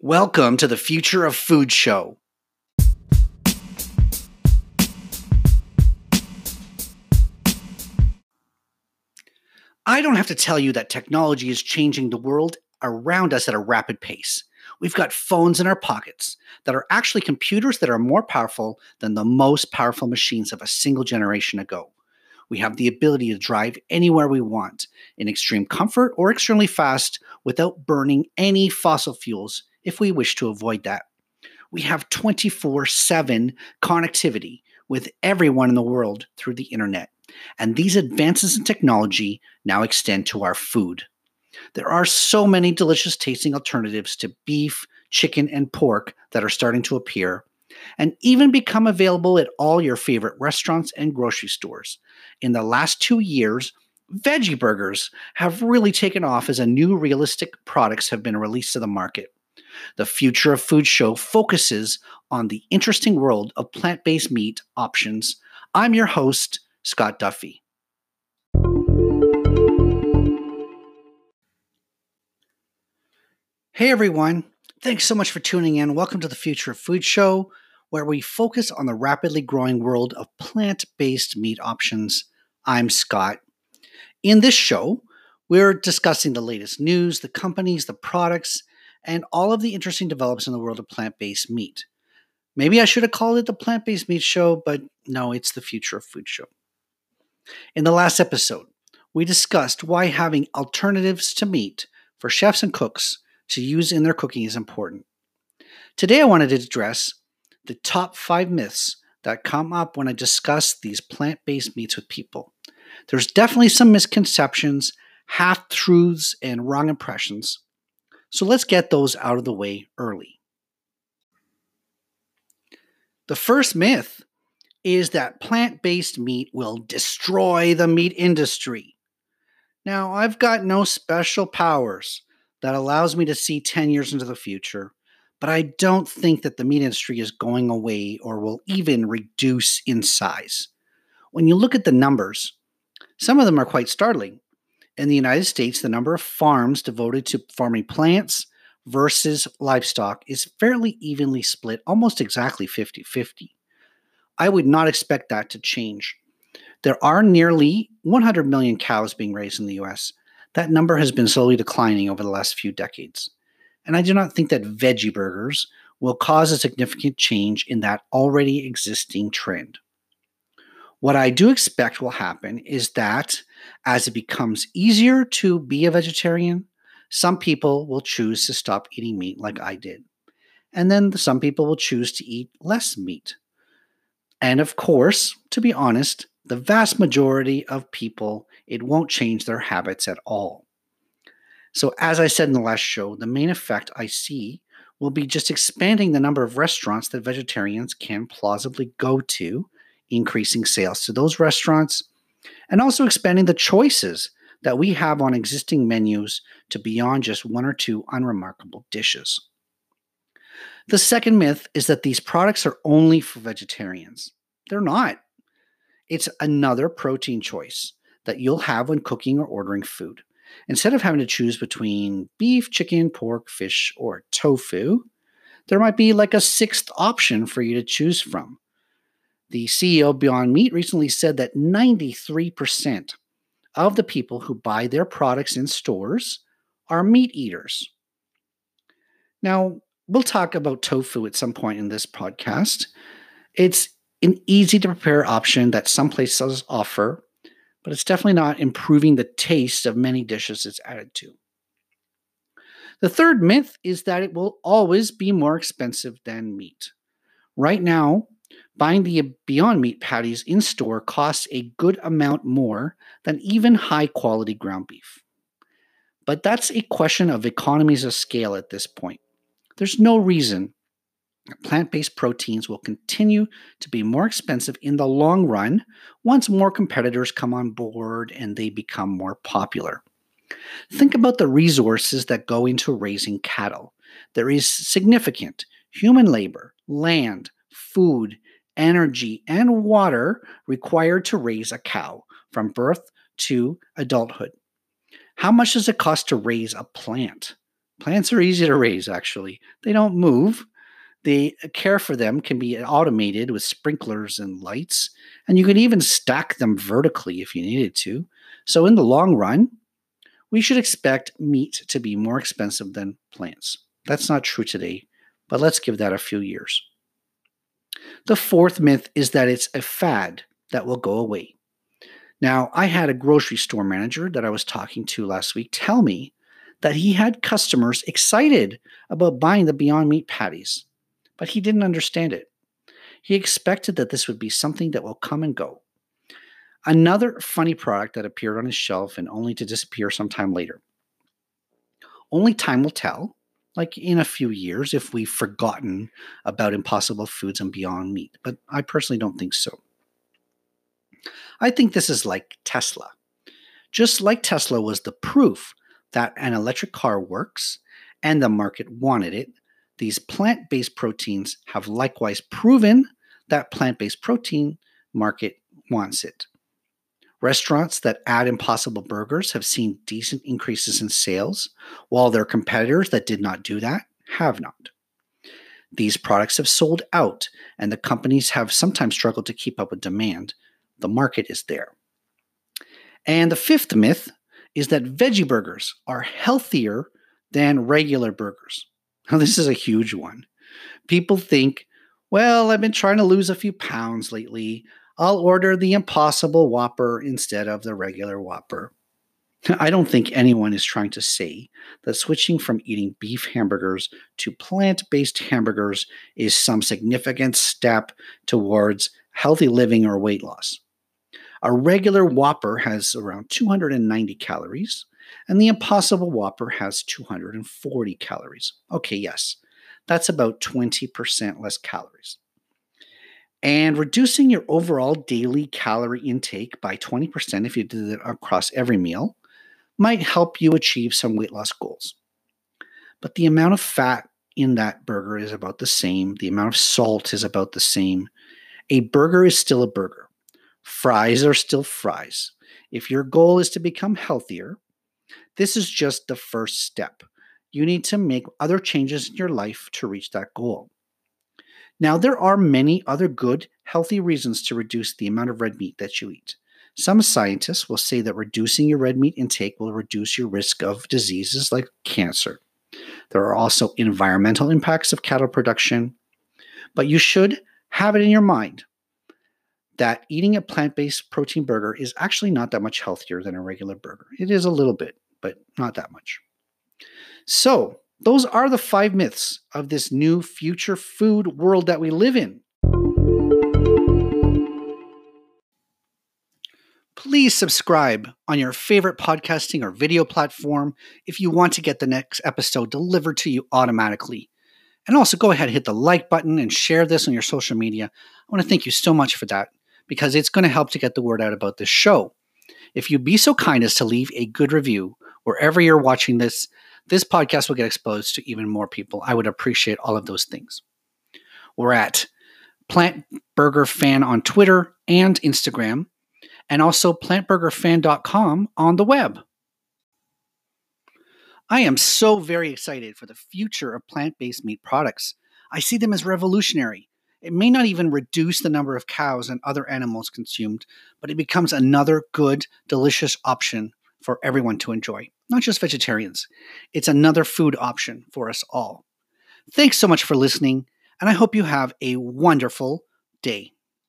Welcome to the Future of Food Show. I don't have to tell you that technology is changing the world around us at a rapid pace. We've got phones in our pockets that are actually computers that are more powerful than the most powerful machines of a single generation ago. We have the ability to drive anywhere we want in extreme comfort or extremely fast without burning any fossil fuels if we wish to avoid that. We have 24 7 connectivity with everyone in the world through the internet. And these advances in technology now extend to our food. There are so many delicious tasting alternatives to beef, chicken, and pork that are starting to appear and even become available at all your favorite restaurants and grocery stores. In the last two years, veggie burgers have really taken off as a new realistic products have been released to the market. The Future of Food show focuses on the interesting world of plant based meat options. I'm your host, Scott Duffy. Hey everyone, thanks so much for tuning in. Welcome to the Future of Food show, where we focus on the rapidly growing world of plant based meat options. I'm Scott. In this show, we're discussing the latest news, the companies, the products, and all of the interesting developments in the world of plant based meat. Maybe I should have called it the Plant Based Meat Show, but no, it's the Future of Food Show. In the last episode, we discussed why having alternatives to meat for chefs and cooks to use in their cooking is important. Today, I wanted to address the top five myths that come up when I discuss these plant based meats with people. There's definitely some misconceptions, half truths, and wrong impressions. So let's get those out of the way early. The first myth is that plant based meat will destroy the meat industry. Now, I've got no special powers that allows me to see 10 years into the future, but I don't think that the meat industry is going away or will even reduce in size. When you look at the numbers, some of them are quite startling. In the United States, the number of farms devoted to farming plants versus livestock is fairly evenly split, almost exactly 50 50. I would not expect that to change. There are nearly 100 million cows being raised in the US, that number has been slowly declining over the last few decades. And I do not think that veggie burgers will cause a significant change in that already existing trend. What I do expect will happen is that as it becomes easier to be a vegetarian, some people will choose to stop eating meat like I did. And then some people will choose to eat less meat. And of course, to be honest, the vast majority of people, it won't change their habits at all. So, as I said in the last show, the main effect I see will be just expanding the number of restaurants that vegetarians can plausibly go to, increasing sales to those restaurants, and also expanding the choices that we have on existing menus to beyond just one or two unremarkable dishes. The second myth is that these products are only for vegetarians. They're not. It's another protein choice that you'll have when cooking or ordering food. Instead of having to choose between beef, chicken, pork, fish, or tofu, there might be like a sixth option for you to choose from. The CEO of Beyond Meat recently said that 93% of the people who buy their products in stores are meat eaters. Now, we'll talk about tofu at some point in this podcast. It's an easy to prepare option that some places offer, but it's definitely not improving the taste of many dishes it's added to. The third myth is that it will always be more expensive than meat. Right now, buying the Beyond Meat patties in store costs a good amount more than even high quality ground beef. But that's a question of economies of scale at this point. There's no reason plant based proteins will continue to be more expensive in the long run once more competitors come on board and they become more popular. Think about the resources that go into raising cattle. There is significant human labor, land, food, energy, and water required to raise a cow from birth to adulthood. How much does it cost to raise a plant? Plants are easy to raise, actually. They don't move. The care for them can be automated with sprinklers and lights, and you can even stack them vertically if you needed to. So, in the long run, we should expect meat to be more expensive than plants. That's not true today, but let's give that a few years. The fourth myth is that it's a fad that will go away. Now, I had a grocery store manager that I was talking to last week tell me that he had customers excited about buying the Beyond Meat patties, but he didn't understand it. He expected that this would be something that will come and go. Another funny product that appeared on his shelf and only to disappear sometime later. Only time will tell, like in a few years, if we've forgotten about Impossible Foods and Beyond Meat, but I personally don't think so. I think this is like Tesla. Just like Tesla was the proof that an electric car works and the market wanted it, these plant based proteins have likewise proven that plant based protein market wants it. Restaurants that add impossible burgers have seen decent increases in sales, while their competitors that did not do that have not. These products have sold out, and the companies have sometimes struggled to keep up with demand. The market is there. And the fifth myth is that veggie burgers are healthier than regular burgers. Now, this is a huge one. People think, well, I've been trying to lose a few pounds lately. I'll order the Impossible Whopper instead of the regular Whopper. I don't think anyone is trying to say that switching from eating beef hamburgers to plant based hamburgers is some significant step towards healthy living or weight loss. A regular Whopper has around 290 calories, and the Impossible Whopper has 240 calories. Okay, yes, that's about 20% less calories. And reducing your overall daily calorie intake by 20% if you did it across every meal might help you achieve some weight loss goals. But the amount of fat in that burger is about the same, the amount of salt is about the same. A burger is still a burger. Fries are still fries. If your goal is to become healthier, this is just the first step. You need to make other changes in your life to reach that goal. Now, there are many other good, healthy reasons to reduce the amount of red meat that you eat. Some scientists will say that reducing your red meat intake will reduce your risk of diseases like cancer. There are also environmental impacts of cattle production, but you should have it in your mind that eating a plant based protein burger is actually not that much healthier than a regular burger. It is a little bit, but not that much. So, those are the five myths of this new future food world that we live in. Please subscribe on your favorite podcasting or video platform if you want to get the next episode delivered to you automatically. And also go ahead, hit the like button, and share this on your social media. I want to thank you so much for that because it's going to help to get the word out about this show. If you'd be so kind as to leave a good review wherever you're watching this, this podcast will get exposed to even more people. I would appreciate all of those things. We're at Plant Burger Fan on Twitter and Instagram, and also plantburgerfan.com on the web. I am so very excited for the future of plant based meat products. I see them as revolutionary. It may not even reduce the number of cows and other animals consumed, but it becomes another good, delicious option for everyone to enjoy, not just vegetarians. It's another food option for us all. Thanks so much for listening, and I hope you have a wonderful day.